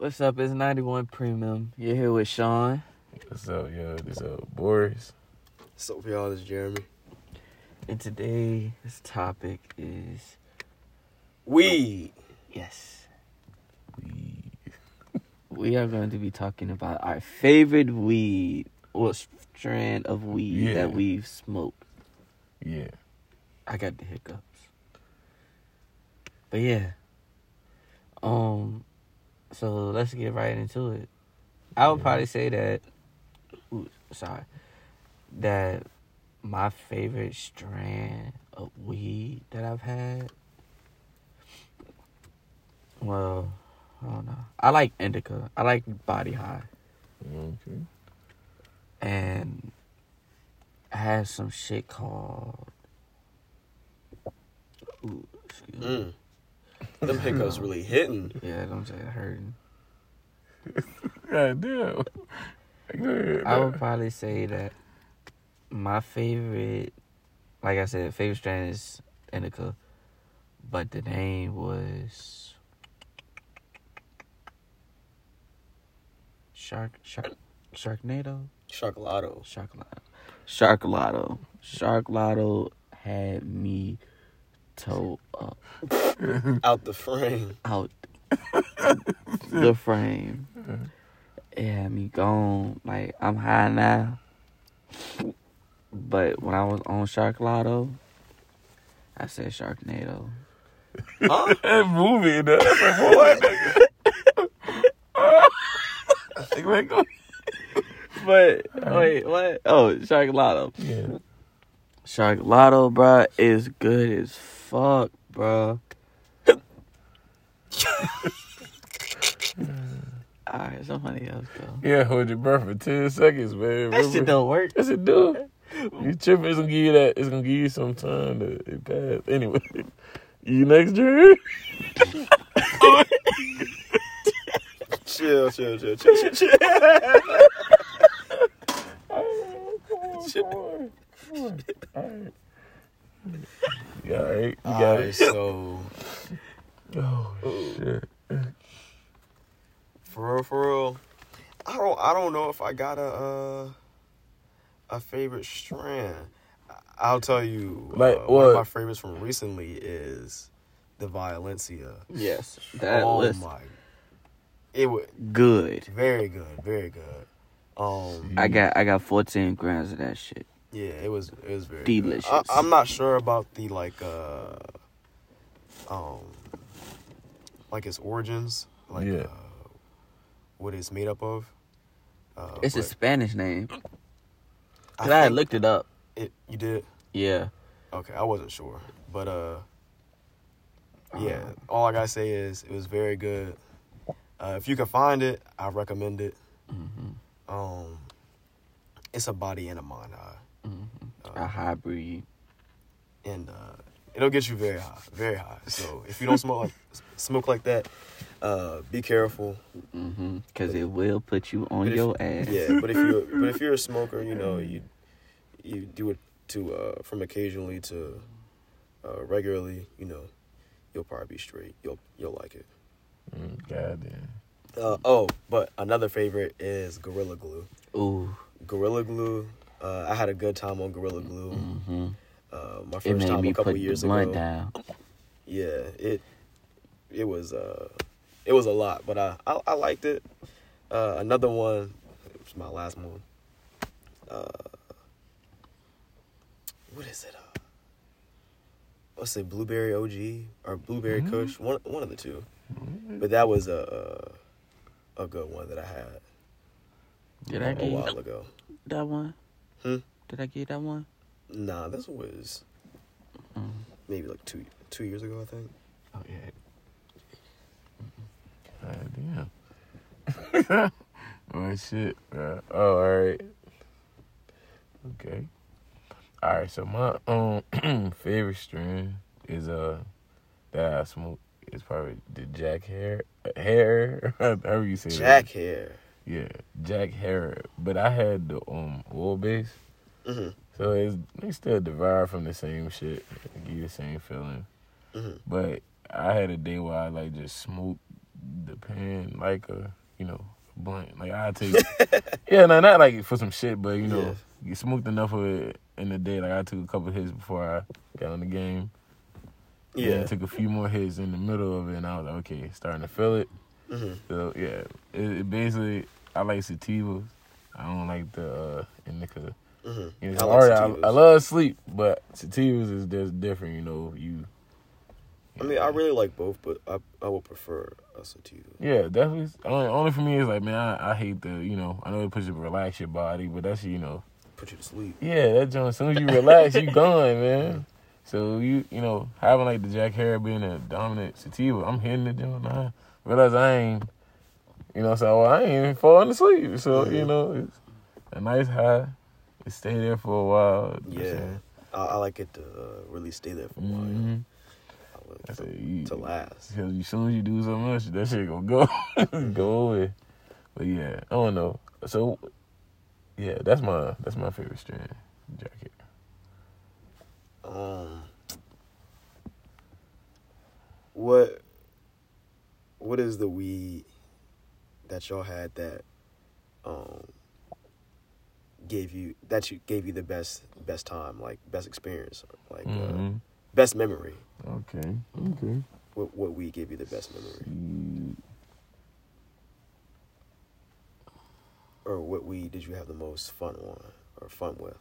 What's up? It's 91 Premium. You're here with Sean. What's up, yo? This uh Boris. So for y'all, this is Jeremy. And today's topic is Weed. yes, We we are going to be talking about our favorite weed or strand of weed Yeah. that we've smoked. yeah. I got the hiccups. But yeah. Um so let's get right into it. I would Yeah. probably say that ooh, sorry. That my favorite strand of weed that I've had well, I don't know. I like indica. I like body high. Okay. And I had some shit called Ooh, excuse me. Mm. Them hiccups really hitting. Yeah, don't say it hurting. God damn. Go. I would probably say that my favorite, like I said, favorite strand is indica, but the name was Shark Shark Sharknado Chocolado. Sharklado Sharklado Sharklado had me toe up Out the frame. out the frame. It had me gone. Like I'm high now. But when I was on Sharklado, I said Sharknado. Huh? that movie, though. That's like, what? Like, man, go- But wait, what? Oh, Sharklado. yeah. Sharklado, bruh, is good as fuck, bruh. Alright, somebody else go. Yeah, hold your breath for 10 seconds, man. That shit don't work. Yes, it do. You tripping, it's gonna give you that, it's gonna give you some time to it pass. Anyway, you next, Jerry? Chill, chill, chill, chill, chill, chill. You alright? You got Alright, it? so Oh, shit. for real, for real, I don't, I don't know if I got a, uh, a favorite strand. I'll tell you, Like, uh, one of my favorites from recently is the Violencia. Yes. That oh was my, it was good. very good, very good. Um, I got I got 14 grams of that shit. Yeah, it was it was very Delicious. Good. I, I'm not sure about the like uh um like its origins, like Yeah. uh, what it's made up of. Uh, It's a Spanish name. Cause I, think had looked it up. it. You did Yeah. okay. I wasn't sure, but uh, yeah. Uh, all I gotta say is it was very good. Uh, if you can find it, I recommend it. hmm Um, it's a body and a mind high. Hmm Uh, A hybrid. and uh, it'll get you very high, very high. So if you don't smoke like smoke like that, uh, be careful. hmm Cause it will put you on But if- your ass. Yeah, but if you but if you're a smoker, you know you you do it to uh, from occasionally to uh, regularly. You know, you'll probably be straight. You'll you'll like it. Mm, God damn. Uh, oh, but another favorite is Gorilla Glue. Ooh. Gorilla Glue. Uh, I had a good time on Gorilla Glue. hmm Uh, my first time a couple put the years blunt ago. down. yeah, it it was uh it was a lot, but I I, I liked it. Uh, another one, it was my last one. Uh, what is it? Uh, let's say blueberry OG or blueberry Mhm. Kush, one one of the two. But that was a a, a good one that I had Did I a give you while ago. that one? Hmm? Did I get that one? Nah, this was Mm. maybe like two two years ago, I think. Oh yeah. God damn. oh shit. Uh, oh, all right. Okay. All right. So my um favorite strain is uh that I smoke is probably the Jack Hair Hair. However you say Jack that. hair. Yeah, Jack Hair. But I had the um oil base, hmm so it's they still derived from the same shit. Give you the same feeling. hmm But I had a day where I like just smoked the pan like a you know blunt. Like I take yeah, no, not like for some shit, but you know, Yeah. you smoked enough of it in the day. Like I took a couple hits before I got on the game. And Yeah. took a few more hits in the middle of it, and I was like, okay, starting to feel it. Hmm So yeah, it, it basically I like sativas. I don't like the uh, indica. hmm You know, I like already, I. I love sleep, but sativas is just different. You know, you. I mean, I really like both, but I I would prefer a sativa. Yeah, definitely. Only, only for me is like, man, I, I hate the, you know, I know it puts you to relax your body, but that's, you know, Put you to sleep. yeah, that joint, as soon as you relax, you gone, man. So you, you know, having like the Jack Herer being a dominant sativa, I'm hitting it joint now. Realize I ain't, you know, so I ain't even falling asleep. So, you Mhm. know, it's a nice high. It stay there for a while. Yeah. I, I like it to uh, really stay there for a while. Mm-hmm. I said, to, you, to last. Because as soon as you do something else, that shit gonna go go away. But yeah, I don't know. So yeah, that's my that's my favorite strand jacket. Um, what what is the weed that y'all had that um gave you that you gave you the best best time like best experience like uh, Mhm. best memory Okay. Okay. what what weed gave you the best memory or what weed did you have the most fun on or fun with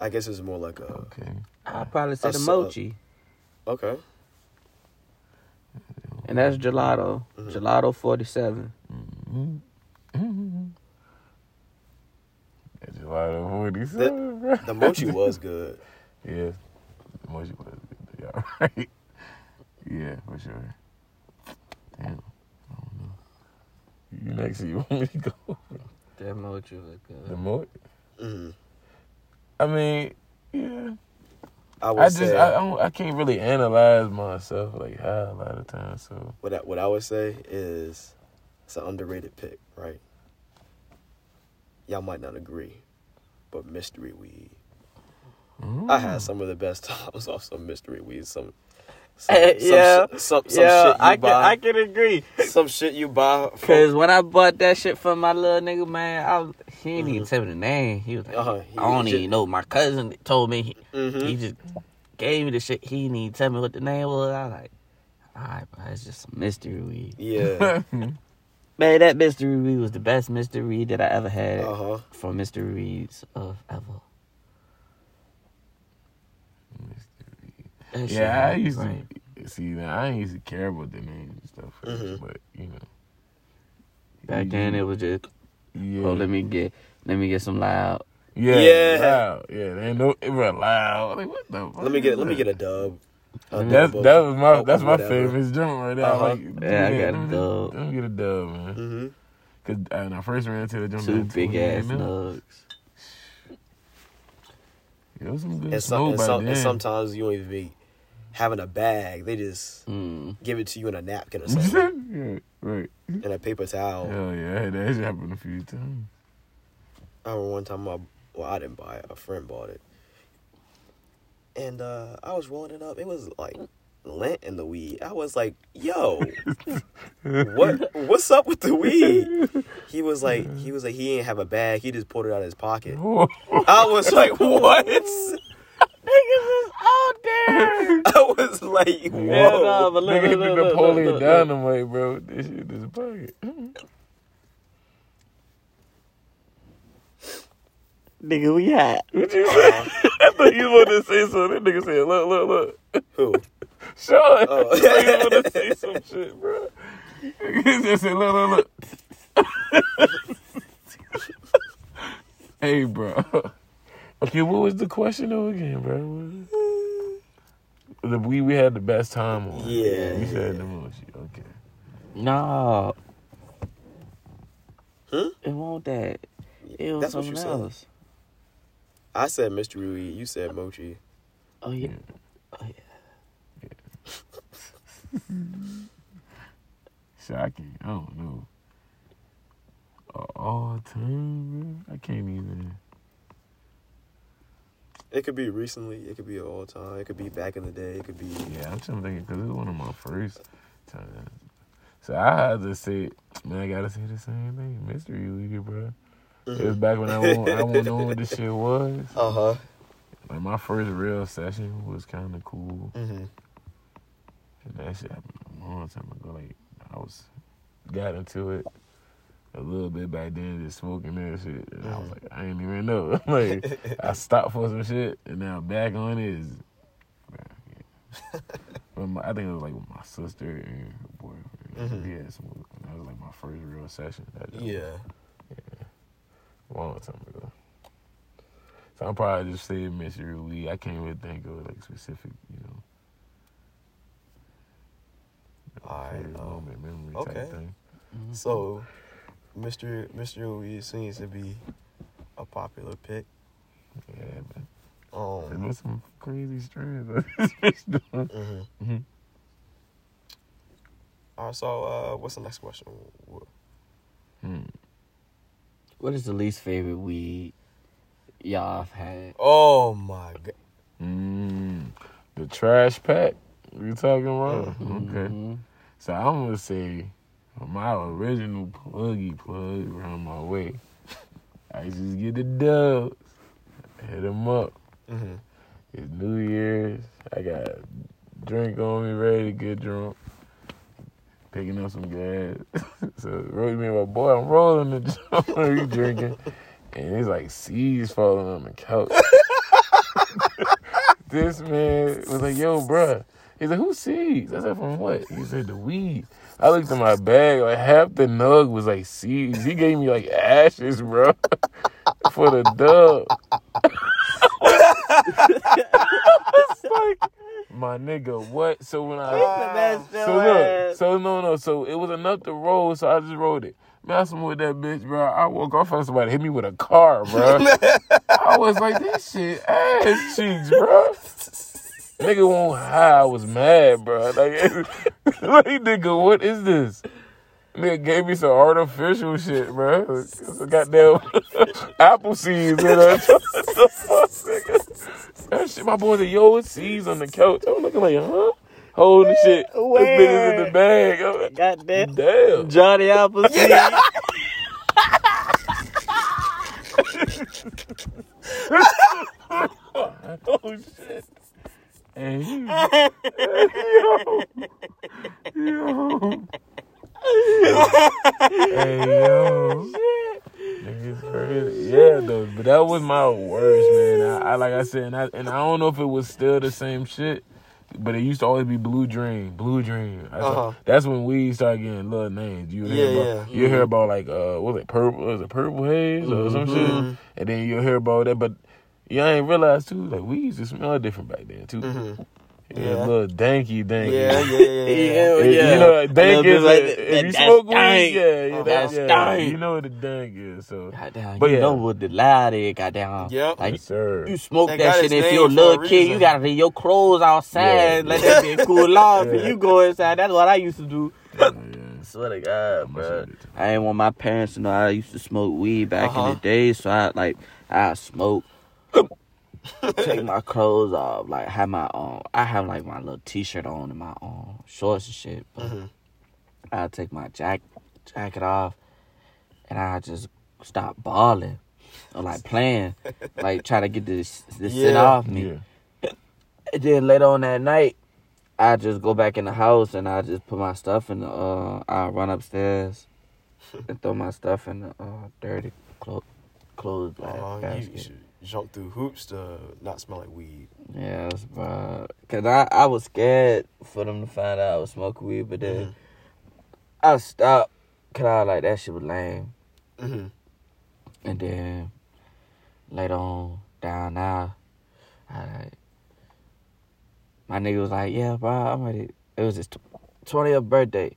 I guess it's more like a Okay. I'd probably said A the su- mochi. okay And that's gelato. Mhm. Gelato 47. Mm-hmm. Mm-hmm. That's a lot forty seven, bro. the mochi was good Yeah, the mochi was good. Yeah, right. Yeah, for sure. Damn, I don't know. You next? You want me to go? That mochi was good. The mochi. mo Mhm. I mean, yeah. I would I just say I don't, I can't really analyze myself like how a lot of times. So what I, what I would say is it's an underrated pick, right? Y'all might not agree, but mystery weed. Mm. I had some of the best times off some mystery weed. Some, some, Eh, some yeah. some, some yeah, shit you I can. I can agree. some shit you buy. Cause when I bought that shit from my little nigga, man, I was, he didn't even tell me the name. He was like, Uh-huh. He- I don't even know. My cousin told me. He, Mhm. he just gave me the shit. He didn't even tell me what the name was. I was like, all right, bro, it's just some mystery weed. yeah. Man, that mystery weed was the best mystery weed that I ever had Uh huh. from mystery weeds of ever. That yeah, I used great. to see that. I didn't used to care about the names and stuff, first, Mhm. but you know. Back then, it was just, Yeah. oh, let me get, let me get some loud. Yeah. Yeah. Loud. Yeah. They ain't no. It was loud. Like what the? Fuck Let me is get let me get a dub. A Let me- That's dub that was my of that's my whatever. favorite joint right there. Uh-huh. Like, Yeah, I got a let dub. Let me get a dub, man. Mm-hmm. Cause uh, when I first ran into the joint, Two big ass 28 mil, nugs. It was some good And, some, smoke and, by some, and sometimes you don't even be having a bag. They just Mm. give it to you in a napkin or something, yeah, right. in a paper towel. Hell yeah, I had that shit happen a few times. I remember one time, I, well, I didn't buy it. A friend bought it, and uh, I was rolling it up. It was like lint in the weed. I was like, "Yo, what? What's up with the weed?" He was like, he was like, he didn't have a bag. He just pulled it out of his pocket. I was like, "What?" Niggas is out there. I was like, Yeah, "Whoa!" nah, but look, Nigga hit look, the look, look, Napoleon look, look. Dynamite, bro. This shit in his pocket. Nigga, we hot. What you say? Uh-huh. I thought you wanted to say something. That nigga said, look, look, look. Who? Sean. Oh. I thought you wanted to say some shit, bro. He just said, look, look, look. hey, bro. Okay, what was the question though again, bro? The we we had the best time on. Yeah. You said the most. Okay. Nah. Huh? It won't that. It was That's what something you said. else. I said Mr. weed. You said mochi. Oh yeah. Oh yeah. Shocking. I don't know. Uh, all time, bro. I can't even. It could be recently. It could be all time. It could be back in the day. It could be. Yeah, I'm trying to think because it was one of my first times. So I had to say, man, I gotta say the same thing. Mystery weed, bro. It was back when I won't, I won't know what this shit was. Uh huh. Like my first real session was kind of cool, Mm-hmm. and that shit happened a long time ago. Like I was got into it a little bit back then, just smoking that shit, and I was Mhm. like, I ain't even know. like I stopped for some shit, and now back on it is. yeah. but my, I think it was like with my sister and her boyfriend. Mhm. We had smoked, and that was like my first real session. That joint. Yeah. a long time ago. So I'm probably just saying mystery weed. I can't really think of like specific, you know. Alright, favorite um, moment memory okay. type thing. Mhm. So, Mr. Mr. Weed seems to be a popular pick. Yeah, man. Um. There was some crazy strands on this bitch doing. mhm. Mhm. All right. So, uh, what's the next question? What- Hmm. What is the least favorite weed y'all have had? Oh my god. Mm. The trash pack you talking about? Okay. Mhm. So I'm gonna say my original pluggy plug around my way. I just get the dubs, hit them up. Mm-hmm. It's New Year's. I got drink on me, ready to get drunk. Picking up some gas. so wrote me and my boy, I'm rolling the joint. you drinking. And it's like seeds falling on the couch. this man was like, yo, bruh. He's like, who seeds? I said, from what? He said, the weed. I looked in my bag, like half the nug was like seeds. He gave me like ashes, bro, for the dub. it's like, my nigga, what? So when I, so look, so no, no, so it was enough to roll, so I just rolled it. Messing with that bitch, bro. I woke up and somebody hit me with a car, bro. I was like, this shit ass cheeks, bro. Nigga won't high. I was mad, bro. Like, like, nigga, what is this? Nigga gave me some artificial shit, bro. Some goddamn apple seeds in that. What the fuck, nigga? That shit, my boy said, yo, it's seeds on the couch. I'm looking like, huh? Holding shit. This bitch is in the bag. I'm like, Goddamn. Damn. Johnny Appleseed. Oh shit. Yo. Yo. hey, yo. Niggas crazy. Yeah, though. But that was my worst, man. I, I like I said, and I, and I don't know if it was still the same shit. But it used to always be Blue Dream, Blue Dream. That's, Uh-huh. that's when we started getting little names. You hear Yeah, about, yeah. you hear about like uh, what was it purple? Was it purple haze or some Mhm. shit? And then you hear about that, but you ain't realize too. Like we used to smell different back then too. Mm-hmm. Yeah, Yeah. little danky danky. Yeah, yeah, yeah, yeah. Yeah, You know, what dank is like a- that- if you that smoke weed, stank. yeah, yeah, Oh, that, that yeah. stank. You know what the dank is, so Goddamn, But you yeah. know what the loud is, goddamn. Yep. Like, yes, sir. you smoke They that shit if you're a little a kid, you gotta leave your clothes outside, Yeah, let yeah. that bitch cool off, and Yeah. you go inside. That's what I used to do. Yeah, Swear to God, bro. share it too. I didn't want my parents to know I used to smoke weed back Uh-huh. in the day, so I like I smoke, take my clothes off, like have my um, I have like my little t-shirt on and my um shorts and shit, but Mhm. I take my jack jacket off, and I just stop balling or like playing, like try to get this this shit off me. Yeah. And then later on that night, I just go back in the house and I just put my stuff in the. Uh, I run upstairs and throw my stuff in the uh, dirty clo- clothes bag Uh, you basket. should jump through hoops to not smell like weed. Yes, bro. Cause I I was scared for them to find out I was smoking weed, but then Mhm. I stopped. Cause I like that shit was lame. Mm-hmm. And then later on down now, I my nigga was like, "Yeah, bro, I'm ready." It was his twentieth birthday.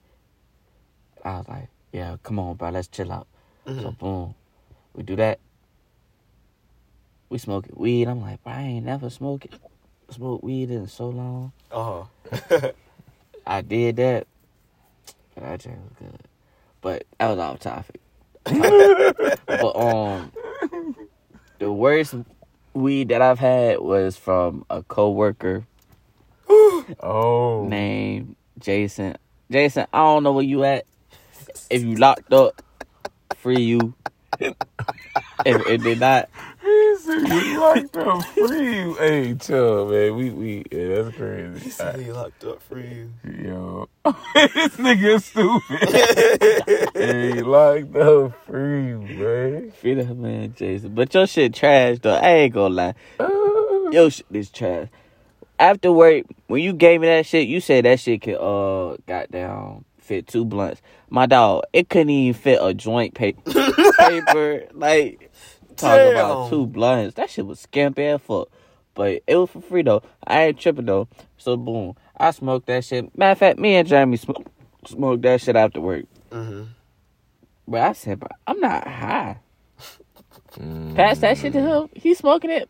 I was like, "Yeah, come on, bro, let's chill out." Mm-hmm. So boom, we do that. We smoking weed. I'm like, I ain't never smoked smoked weed in so long. Uh huh. I did that. and That shit was good, but that was off topic. but um, the worst weed that I've had was from a coworker Oh. named Jason. Jason, I don't know where you at. If you locked up, free you. if, if they not, He said you locked up free. you. Hey, chill, man. We we yeah, that's He crazy. said he locked up for you. Yo, this nigga stupid. hey, locked up free, you, man. free man, Jason. But your shit trash though. I ain't gonna lie. Your shit is trash. After work, when you gave me that shit, you said that shit could uh goddamn fit two blunts. My dog, it couldn't even fit a joint pa- paper. Like talking about two blunts. That shit was skimpy as fuck. But it was for free though. I ain't tripping though. So boom. I smoked that shit. Matter of fact, me and Jeremy sm- smoked that shit after work. Mm-hmm. But I said, bro, I'm not high. Mm. Pass that shit to him. He smoking it.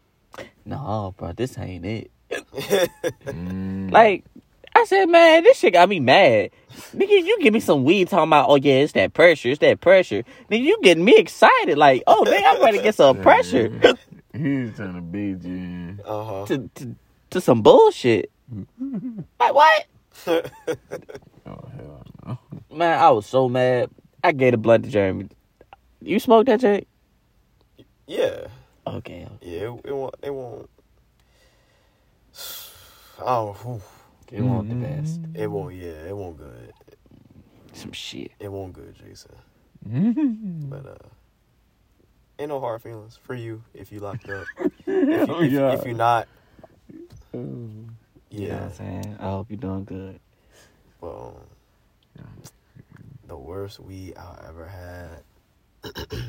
No, bro, this ain't it. Mm. Like, I said, man, this shit got me mad. Nigga, you give me some weed talking about, oh yeah, it's that pressure, it's that pressure. Nigga, you getting me excited. Like, oh, nigga, I'm ready to get some pressure He's trying to beat you. Uh huh. to, to, to some bullshit. Like, what? Oh hell no. Man, I was so mad. I gave the blunt to Jeremy. You smoked that, Jay? Yeah. Okay. Yeah. It, it won't. It won't. Oh, whew. It won't the best. it won't. Yeah, it won't good. Some shit. It won't good, Jason. Mm. But uh, ain't no hard feelings for you if you locked up. Oh, if, you, if, yeah. if you're not, You know what yeah. I'm saying? I hope you're doing good. Well, the worst weed I ever had.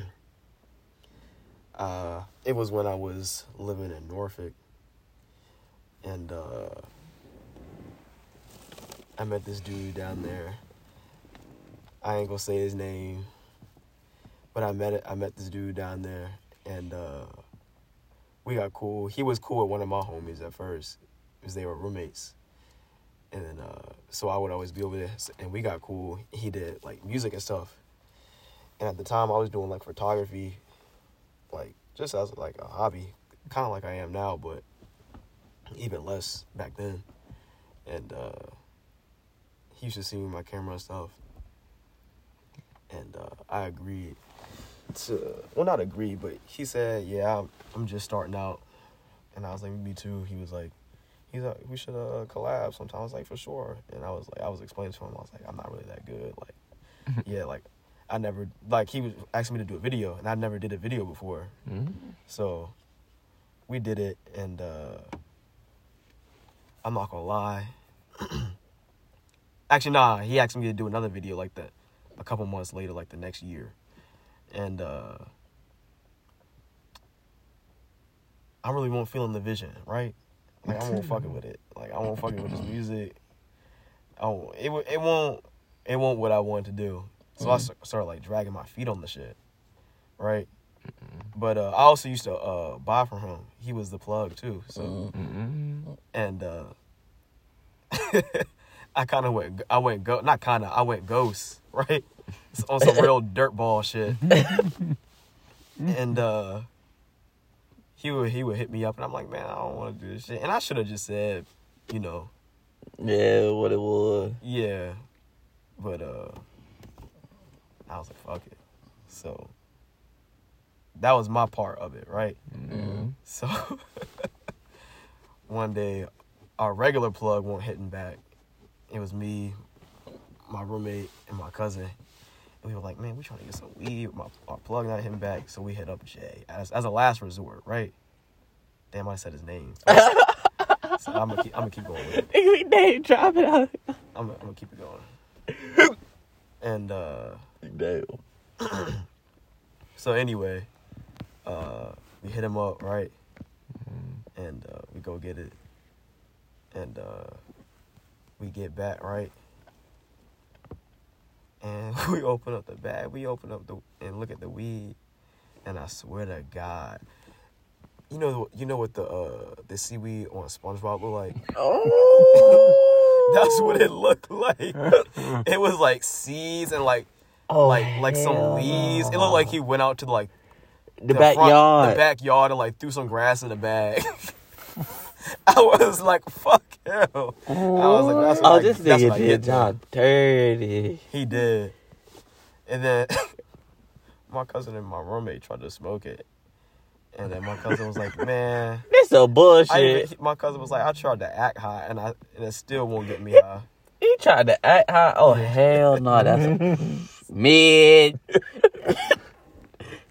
uh, it was when I was living in Norfolk, and uh, I met this dude down there. I ain't gonna say his name, but I met it. I met this dude down there, and uh, we got cool. He was cool with one of my homies at first, because they were roommates and then uh, so I would always be over there, and we got cool. He did like music and stuff, and at the time I was doing like photography, like just as like a hobby, kind of like I am now, but even less back then. And uh, he used to see me with my camera and stuff, and uh, I agreed to well not agree, but he said, "Yeah, I'm, I'm just starting out," and I was like, "Me too." He was like he's like, we should uh, collab sometime. I was like, for sure. And I was like, I was explaining to him, I was like, I'm not really that good. Like, yeah, like, I never, like, he was asking me to do a video, and I never did a video before. Mm. So, we did it, and uh, I'm not gonna lie. Actually, nah, he asked me to do another video like that a couple months later, like the next year. And uh, I really won't feel in the vision, right? Like I won't fucking with it. Like I won't fucking with this music. I won't, it it won't it won't what I wanted to do. So I started like dragging my feet on the shit, right? But uh, I also used to uh, buy from him. He was the plug too. So Mm. and uh, I kind of went I went go not kind of I went ghost right on some real dirtball shit. and uh, he would he would hit me up, and I'm like, man, I don't want to do this shit. And I should have just said, you know, Yeah, what it was. yeah, but uh, I was like, fuck it. So that was my part of it, right? Mm. So one day, our regular plug won't hitting back. It was me, my roommate, and my cousin. And we were like, man, we trying to get some weed. My our plug not hitting back, so we hit up Jay as, as a last resort, right? Damn, I said his name. so I'm gonna keep, I'm gonna keep going with it. We name drop it out. I'm, gonna- I'm gonna keep it going. and uh, Damn. so anyway, uh, we hit him up, right? And uh, we go get it. And uh, we get back, right? And we open up the bag. We open up the and look at the weed. And I swear to God, you know, you know what the uh, the seaweed on SpongeBob look like? Oh. That's what it looked like. it was like seeds and like oh, like like some leaves. It looked like he went out to like the, front- backyard. the backyard, and like threw some grass in the bag. I was like, fuck. I was like, that's what Oh, I- this that's nigga did y'all dirty. He did. And then my cousin and my roommate tried to smoke it. And then my cousin was like, man. This a I bullshit. even, my cousin was like, I tried to act high and I and it still won't get me high. He tried to act high. Oh hell no, that's mid.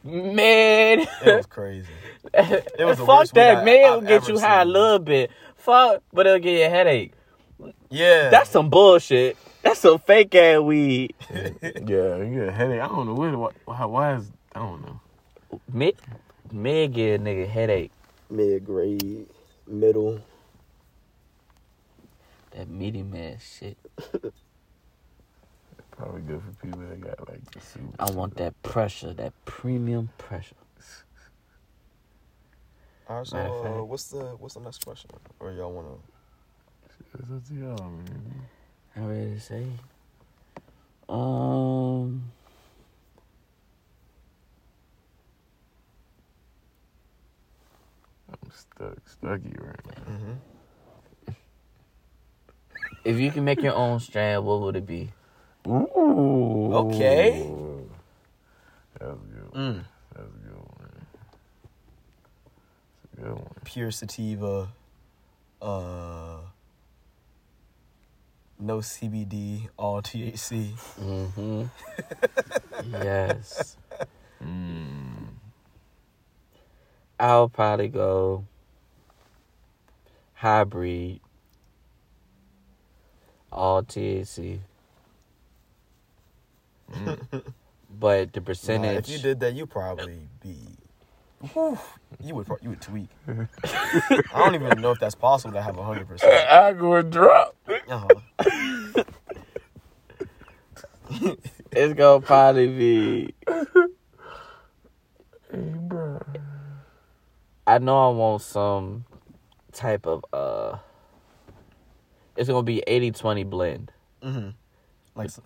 mid. It was crazy. It was Fuck that, man. It'll get you high a little bit. Fuck, but it'll give you a headache. Yeah. That's some bullshit. That's some fake ass weed. Yeah, you get a headache. I don't know what. Why, why is I don't know. Mid, mid give a nigga headache. mid grade, middle. That medium man shit. Probably good for people that got like the super. I want that pressure, that premium pressure. All right, so uh, what's the what's the next question? Or y'all wanna? It's up to y'all, man. I'm ready to say. Um. I'm stuck, stucky right now. Mm-hmm. If you can make your own strand, what would it be? Ooh. Okay. That was good. Mm. That was a good one. That's a good one. Pure sativa. Uh. No CBD, all THC. Mm-hmm. yes. Mm. I'll probably go hybrid, all THC. but the Nah, percentage. if you did that, you probably be. Whew, you would you would tweak. I don't even know if that's possible to have hundred percent. I would drop. Uh-huh. it's gonna probably be. Hey, bro. I know I want some type of uh. It's gonna be 80-20 blend. Mm-hmm. Like some,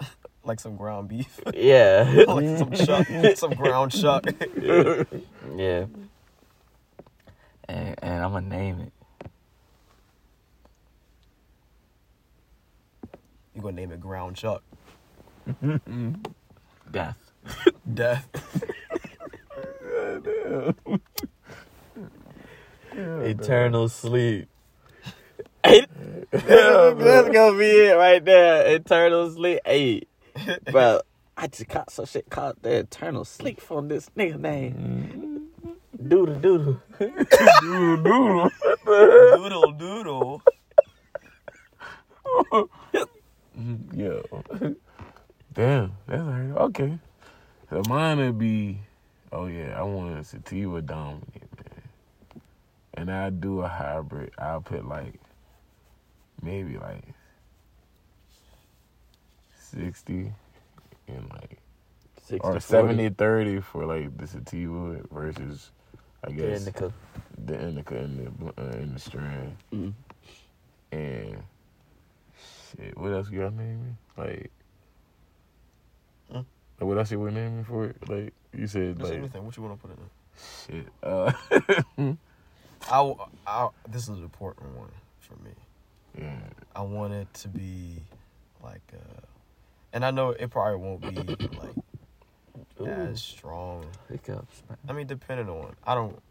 like some ground beef, Yeah. like some chuck, some ground chuck. yeah. And and I'm gonna name it. You gonna name it ground chuck? Mm-hmm. Death. Death. Eternal sleep. that's, that's gonna be it right there. Eternal sleep. Hey, bro, I just caught some shit called the eternal sleep from this nigga name. Mm-hmm. Doodle doodle. Doodle doodle. Doodle doodle. Yo. Damn, that's alright. Okay. So mine would be, oh yeah, I want a sativa dominant, man. And I do a hybrid. I'll put like, maybe like 60 and like, 60, or 70 30 for like the sativa versus, I The guess, indica. the indica and the, bl- uh, and the strand. Mm. And shit, what else you got naming? Like, like, what else you were naming for it? Like you said, Just like anything. What you want to put in? shit. Uh, I, w- I- this is an important one for me. yeah, I want it to be like, uh, and I know it probably won't be like Ooh, as strong. hiccups, man. I mean, depending on, I don't,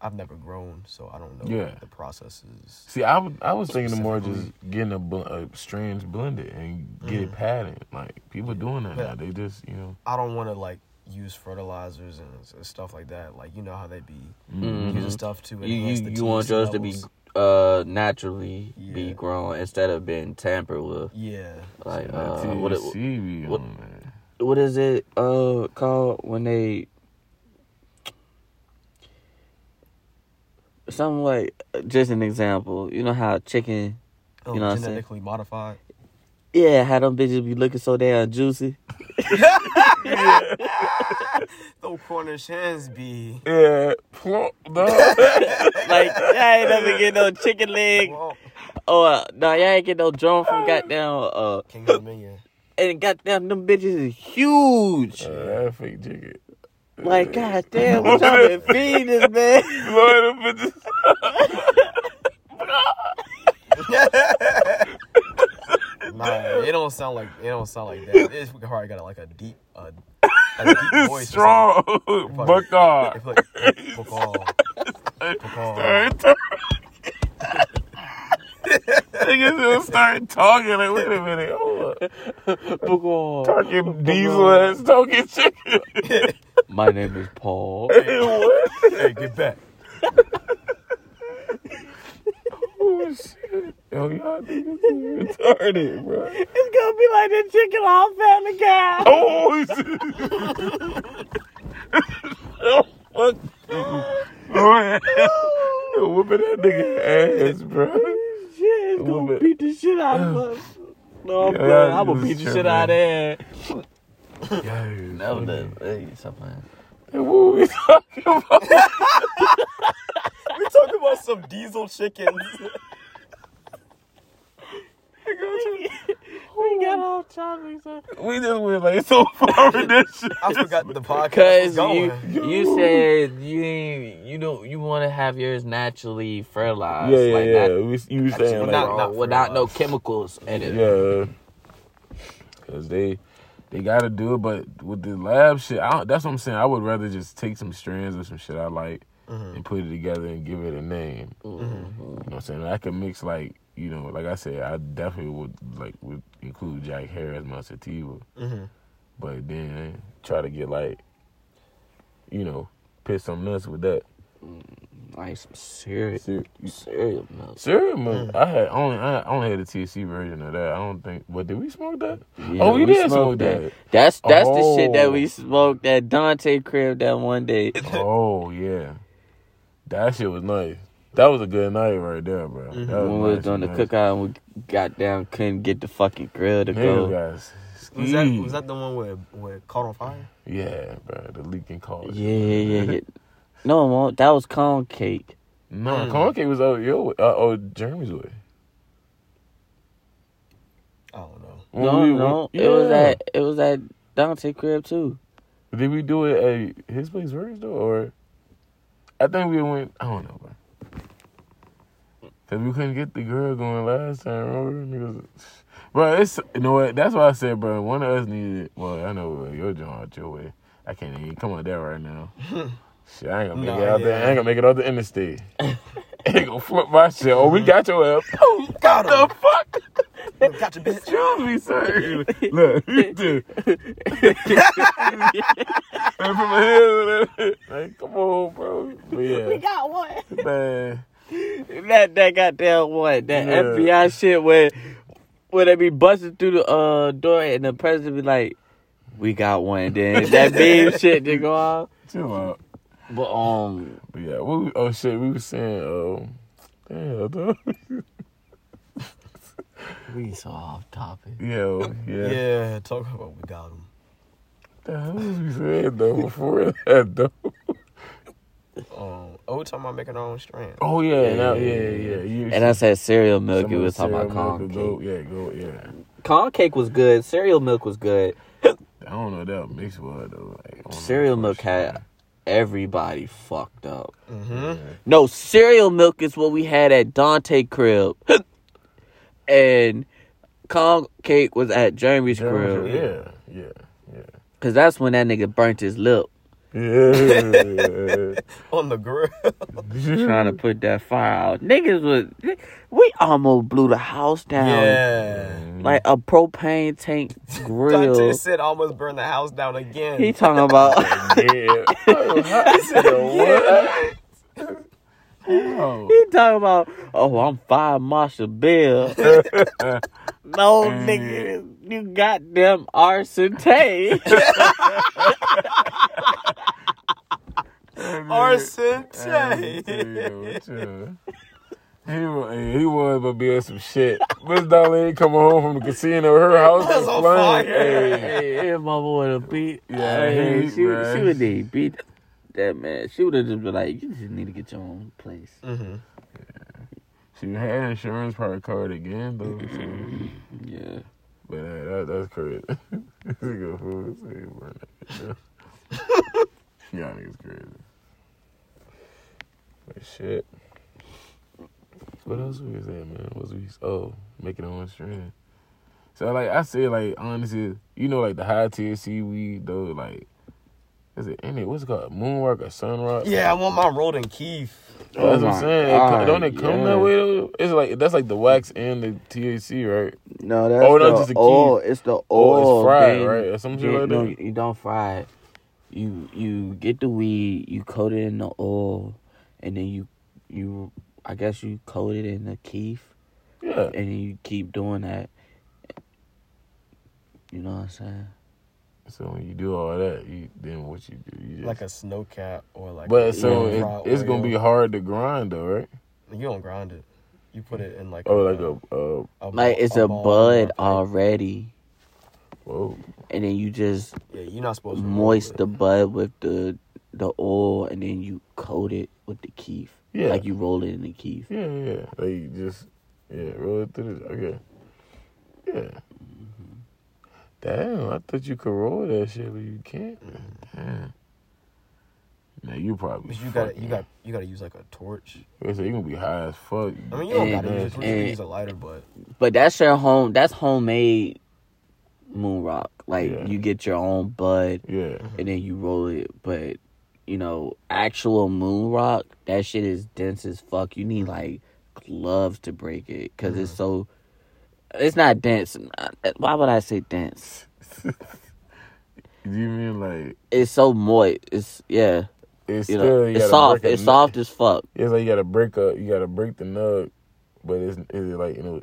I've never grown, so I don't know Yeah. the process is. See, I was I was thinking more just getting a, bl- a strands blended and get it Mhm. padded. Like people doing that Yeah. now. They just you know. I don't want to like use fertilizers and s- stuff like that. Like you know how they be Mhm. using stuff to You enhance you, the you want THC yours to be levels. Uh naturally be grown instead of being tampered with. Yeah, Like that uh, what it, what- what is it uh called when they something like just an example you know how chicken oh, You know what I'm saying? genetically modified. yeah how them bitches be looking so damn juicy Those Cornish hens be. Yeah, plump, dog. like y'all ain't never get no chicken leg Well, or uh, no y'all ain't get no drum from goddamn uh King of the Million. and goddamn them bitches is huge Uh, that fake chicken. like goddamn what y'all been feeding this man Lord, them bitches. Nah, it don't sound like it don't sound like that. It's probably got like a deep, uh, a deep voice. Strong. something. Buck off. It's like, Bacall. Bacall. Niggas will start talking. Like, wait a minute. Hold up. Talking diesel ass, talking chicken. My name is Paul. what? Hey, get back. Oh, shit. Yo, y'all retarded, bro. It's gonna be like the chicken off Family Guy. Oh, shit. oh, fuck. Oh, yeah. Yo, whooping that nigga ass, bro. Shit, it's gonna it. beat the shit out of us. No, Yeah, bro, that I'm gonna beat the shit out of there. Yeah, No, no, hey, stop playing. What we talking about? We talking about some diesel chickens. We got oh. all chocolate. So. We just went like so far with that shit. I forgot the podcast Cause was going. you you said you ain't you don't you want to have yours naturally fertilized. Yeah, yeah, like yeah. Not, we, you was saying like, not- not without no chemicals in it. yeah, because they they got to do it, but with the lab shit, I don't, that's what I'm saying. I would rather just take some strands or some shit I like Mhm. and put it together and give it a name. Mm-hmm. You know what I'm saying? I could mix like you know, like I said, I definitely would like would include Jack Harris as my sativa, Mhm. but then try to get like, you know, piss some nuts with that. Like some cereal, Ser- cereal milk. Cereal milk. I had only I only had the THC version of that. I don't think. But did we smoke that? Yeah, oh, we, did smoke smoked that. That's that's the shit that Oh. we smoked at Dante crib that one day. oh yeah, that shit was nice. That was a good night right there, bro. Mhm. That when we was nice, doing the nice. cookout and we got down, couldn't get the fucking grill to Nigga go. guys. Was that was that the one where where it caught on fire? Yeah, bro. The leaking college. Yeah, yeah, yeah. No, it won't. that was corn cake. No, Mm. corn cake was over your way. Uh, oh, Jeremy's way. I don't know. When no, we- no, yeah. it was at it was at Dante crib too. Did we do it at his place first though, or I think we went. I don't know, bro. Cause we couldn't get the girl going last time, remember? Bro, it's you know what? That's why I said, bro. One of us needed. Well, I know your joint out your way. I can't even come out there right now. shit, I ain't gonna make it out there. yeah. I ain't gonna make it out the interstate. ain't gonna flip my shit. Oh, we got your ass. Oh, Got the him. fuck? Got your bitch. Excuse me, sir. Look, you did. And from here, like, come on, bro. But yeah, got one. man. That that goddamn one, that Yeah. FBI shit where where they be busting through the uh door and the president be like, "We got one." Then that beam shit to go off. Chill out. But um, But yeah, we, oh shit, we was saying, um, damn, dog. we so off topic. Yo, yeah. Yeah, talk about we got him. The hell was we saying though before that though? Um, oh, we talking about making our own strand. Oh yeah, Yeah, now, yeah, yeah, yeah. yeah. You, And I said cereal milk. some We of the was talking about corn cake. Go, yeah, go, yeah. Corn cake was good. Cereal milk was good. I don't know what that mix was though. Like, I don't know Cereal for milk sure. had everybody fucked up. Mm-hmm. No, cereal milk is what we had at Dante crib, and corn cake was at Jeremy's crib. Yeah, yeah, yeah. Cause that's when that nigga burnt his lip Yeah. On the grill. trying to put that fire out. Niggas was we almost blew the house down. yeah. Like a propane tank grill. Dante said almost burned the house down again. He talking about yeah. what? Oh. he talking about oh I'm fire Marshall Bill. no nigga, you goddamn arson Tay. Arson Hey, Tay. chill. He was, hey, he was but be on some shit. Miss Darlene coming home from the casino, her house was was on flying. fire. Hey, hey, hey, mama would have beat. Yeah, hey, he- she, man. she would have beat that man. She would have just been like, you just need to get your own place. Mm-hmm. she had insurance probably covered again though. So. Yeah. But hey, that, that's crazy. This nigga fool say he burn that bitch down. Y'all niggas crazy. But shit. What else we was at, man? What was we? Oh, making it on stream. So like I said, like honestly, you know, like the high THC weed though, like is it any what's it called? Moonrock or Sunrock? Yeah, I want my rolled in kief. Oh, that's Oh what I'm oh saying. It co- don't it come yeah. that way though? It's like that's like the wax and the THC, right? No, that's Oh, no, the just a oil. It's the oil. Oh, it's fried, then right? Or some shit you- like no, you don't fry it. You you get the weed, you coat it in the oil, and then you you I guess you coat it in the kief, Yeah. and then you keep doing that. You know what I'm saying? So when you do all that, you then what you do? You just Like a snow cap or like But a so it, it's gonna be hard to grind though, right? You don't grind it. You put it in like Oh, like a uh, a Like it's a, ball or bud already, whoa. and then you just Yeah, you're not supposed to moist the bud with the the oil, and then you coat it with the kief. Yeah. Like you roll it in the kief. Yeah, yeah. Like just yeah, roll it through the okay. Yeah. Damn, I thought you could roll that shit, but you can't. Damn. Now you probably. You got you got you got to use like a torch. They say you gonna be high as fuck. I mean, you don't And- got to use a torch. And- can use a lighter, but But that's your home. That's homemade moon rock. Like Yeah. you get your own bud yeah. and then you roll it. But you know, actual moon rock, that shit is dense as fuck. You need like gloves to break it because it's mm. so. It's not dense. Why would I say dense? Do you mean like It's so moist. It's yeah. it's You still know, you it's soft. It's nut- soft as fuck. It's like you gotta break up. You gotta break the nug, but it's is it like you know.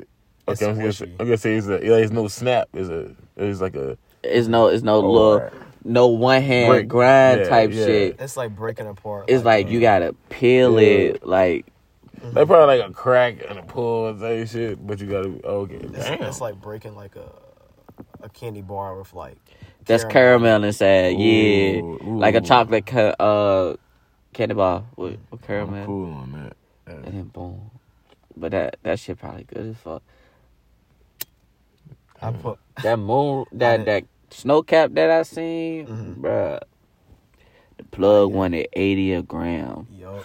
It's Okay, I'm gonna, say. I'm gonna say it's a yeah, it's no snap. It's a it's like a It's no. It's no Oh, little. alright. No one hand Break. grind Yeah, type yeah. shit. it's like breaking apart. It's like you gotta peel Yeah. it. Like they probably like a crack and a pull and that shit, but you gotta okay. It's, Damn. it's like breaking like a a candy bar with like That's caramel inside, Ooh, yeah. ooh. Like a chocolate ca- uh candy bar with, with I'm caramel. cool on that. And then boom. But that that shit probably good as fuck. I put That moon that that snow cap that I seen, Mhm. bruh. The plug wanted eighty a gram. yo.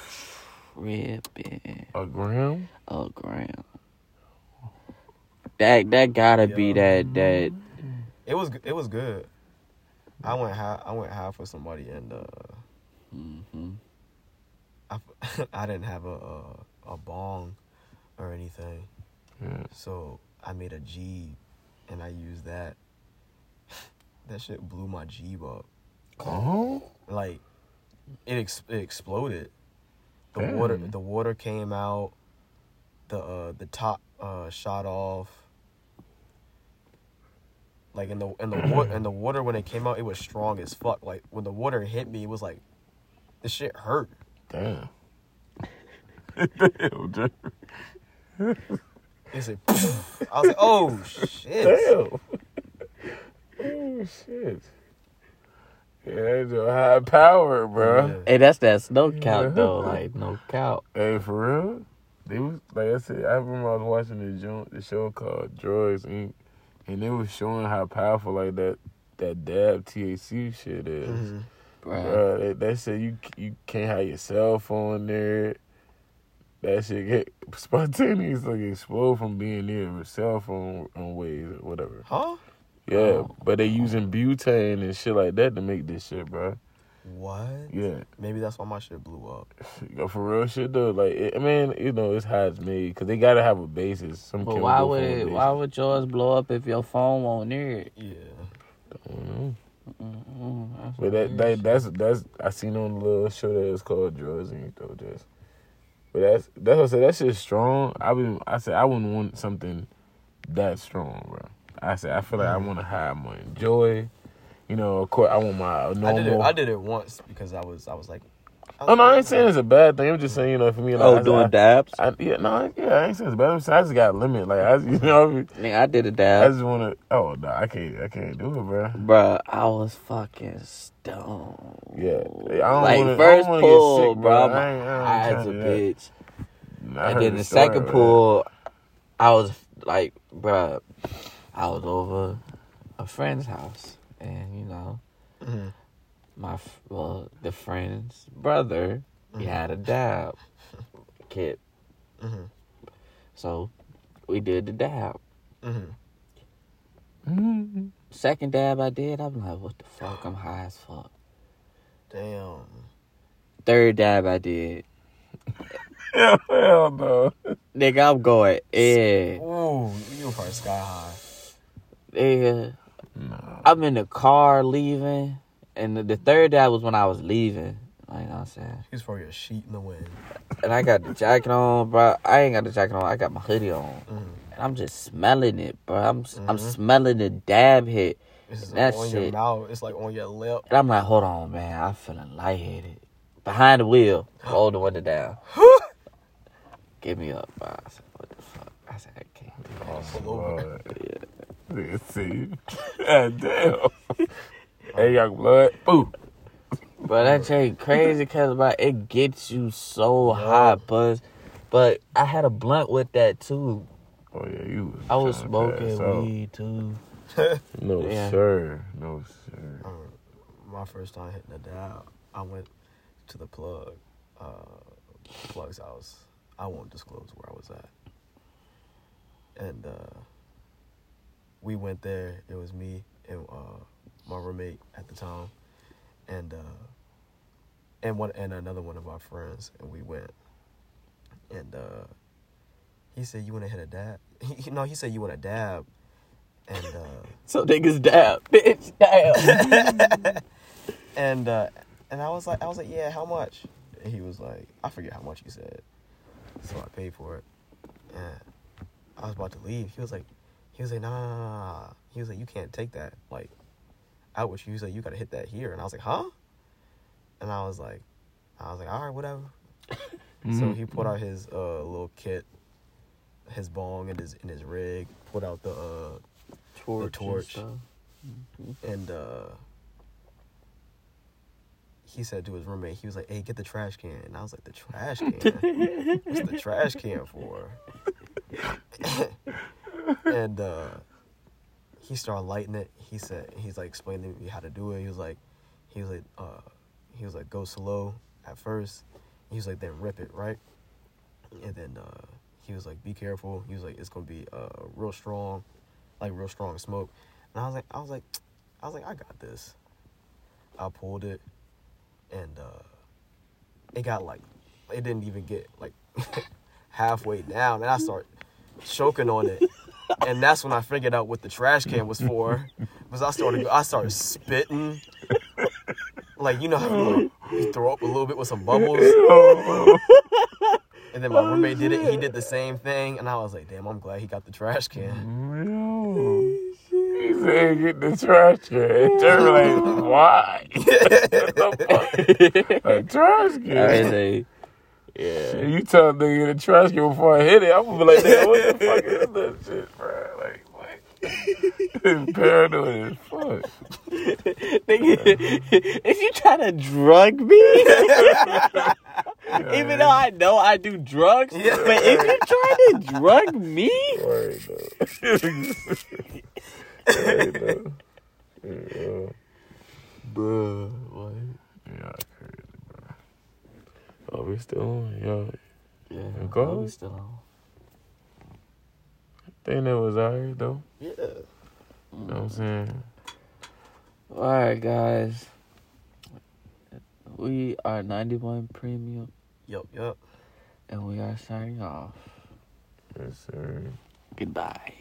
Ripping A gram? a gram. That that gotta be that that It was it was good. I went half I went half for somebody and uh hmm I, I didn't have a, a a bong or anything. Yeah. So I made a G and I used that. That shit blew my Jeep up. Oh? Like it, ex- it exploded. The Damn. water the water came out. The uh the top uh shot off. Like in the in the water in the water when it came out, it was strong as fuck. Like when the water hit me, it was like this shit hurt. Damn. Damn, dude. It's like, I was like, oh shit. Damn. Oh shit. Yeah, that's a high power, bro. Yeah. Hey, that's that snow cap Yeah. though. Like no cap. Hey, for real? They was like I said. I remember I was watching the joint, the show called Drugs Inc. And they was showing how powerful like that that dab THC shit is. Mhm. Bruh. Bruh, they, they said you you can't have your cell phone there. That shit get spontaneous like explode from being near a cell phone on ways or whatever. Huh? Yeah, Oh. but they using butane and shit like that to make this shit, bro. What? Yeah, Maybe that's why my shit blew up. Yo, for real shit though. Like, it, I mean, you know, it's how it's made because they gotta have a basis. Some But why would why would yours blow up if your phone won't near it? Yeah. Don't know. Mm-mm, that's But that, that that's that's I seen on the little show that it's called Drugs and though just. But that's that's what I said. That shit's strong. I been I said I wouldn't want something that strong, bro. I said I feel like I want to have more joy. You know, of course I want my normal. I did it I did it once because I was I was like Oh no, I ain't saying it's a bad thing. I'm just saying, you know, for me, like, Oh, I, doing I, dabs? I, yeah, no, yeah, I ain't saying it's bad. I'm saying I just got a limit. Like, I, you know, Nigga, I did a I dab. I just want to. Oh no, I can't. I can't do it, bro. Bruh, I was fucking stoned. Yeah, I don't like wanna, I first don't pull, get sick, bro, bro. I'm I ain't, I ain't high a to do bitch. I and then the story second about pull, I was like, bruh, I was over a friend's house, and you know, Mhm. my well, the friend's brother, he Mhm. had a dab kit, Mhm. So we did the dab. Mm-hmm. Mm-hmm. Second dab I did, I'm like, what the fuck? I'm high as fuck. Damn. Third dab I did. Hell, hell no. Nigga, I'm going in. Ooh, you were probably sky high. Nigga, Nah. I'm in the car leaving. And the, the third dab was when I was leaving. Like, you know what I'm saying? He was probably a sheet in the wind. And I got the jacket on, bro. I ain't got the jacket on. I got my hoodie on. Mm. And I'm just smelling it, bro. I'm I'm Mhm. smelling the dab hit. It's That on your mouth. It's like on your lip. And I'm like, hold on, man. I'm feeling lightheaded. Behind the wheel, hold the window down. Give me up, bro. I said, what the fuck? I said, I can't do that. Over. Lord. Nigga, see. God damn. hey, young blood. Boo. But that shit crazy because bro, it gets you so Yeah. hot, buzz. But I had a blunt with that too. Oh, yeah, you was I was tryna pass smoking out. weed too. No, Yeah. sir. No, sir. Um, my first time hitting the dab, I went to the plug, uh, plug's house. I won't disclose where I was at. And uh, we went there. It was me and uh, my roommate at the time, and uh, and one and another one of our friends, and we went. And uh, he said, "You want to hit a dab?" He, no, he said, "You want to dab?" And uh, So niggas dab, bitch, dab. and uh, and I was like, I was like, yeah, how much? And he was like, I forget how much he said. So I paid for it, and I was about to leave. He was like, he was like, nah, nah, nah, nah, nah. He was like, you can't take that like out with you. He was like, you gotta hit that here. And I was like, huh? And I was like, I was like, all right, whatever. So he put out his uh, little kit, his bong and his in his rig. Put out the uh, torch, and torch. stuff. and uh he said to his roommate, he was like, "Hey, get the trash can." And I was like, "The trash can? What's the trash can for?" And uh he started lighting it. He said, he's like explaining to me how to do it. He was like, he was like, uh, he was like, go slow at first. He was like, then rip it right, and then uh he was like, be careful. He was like, it's gonna be uh real strong, like real strong smoke. And I was like, I was like, I was like, I got this. I pulled it, and uh, it got like, it didn't even get like halfway down, and I start choking on it, and that's when I figured out what the trash can was for, because I started, I started spitting, like you know how you, like, you throw up a little bit with some bubbles, and then my oh, roommate did it. He did the same thing, and I was like, damn, I'm glad he got the trash can. Yo. He said get the trash can. Jeremy like, why? a trash I can. Say, yeah. You tell a nigga get a trash can before I hit it, I'm gonna be like, "Damn, what the fuck is that shit, bro? Like, what? Paranoid as fuck. Nigga, is you trying to drug me? Even though I know I do drugs, but if you trying to drug me, Word, though. Word, though. Yeah. bro, what? Yeah, crazy, bro. Oh, we still on? Yo, Yeah, Go. oh, we still on. I think that was alright, though. Yeah. You know what I'm saying? All right, guys. We are 91 Premium, Yup, yup. and we are signing off. Yes, sir. Goodbye.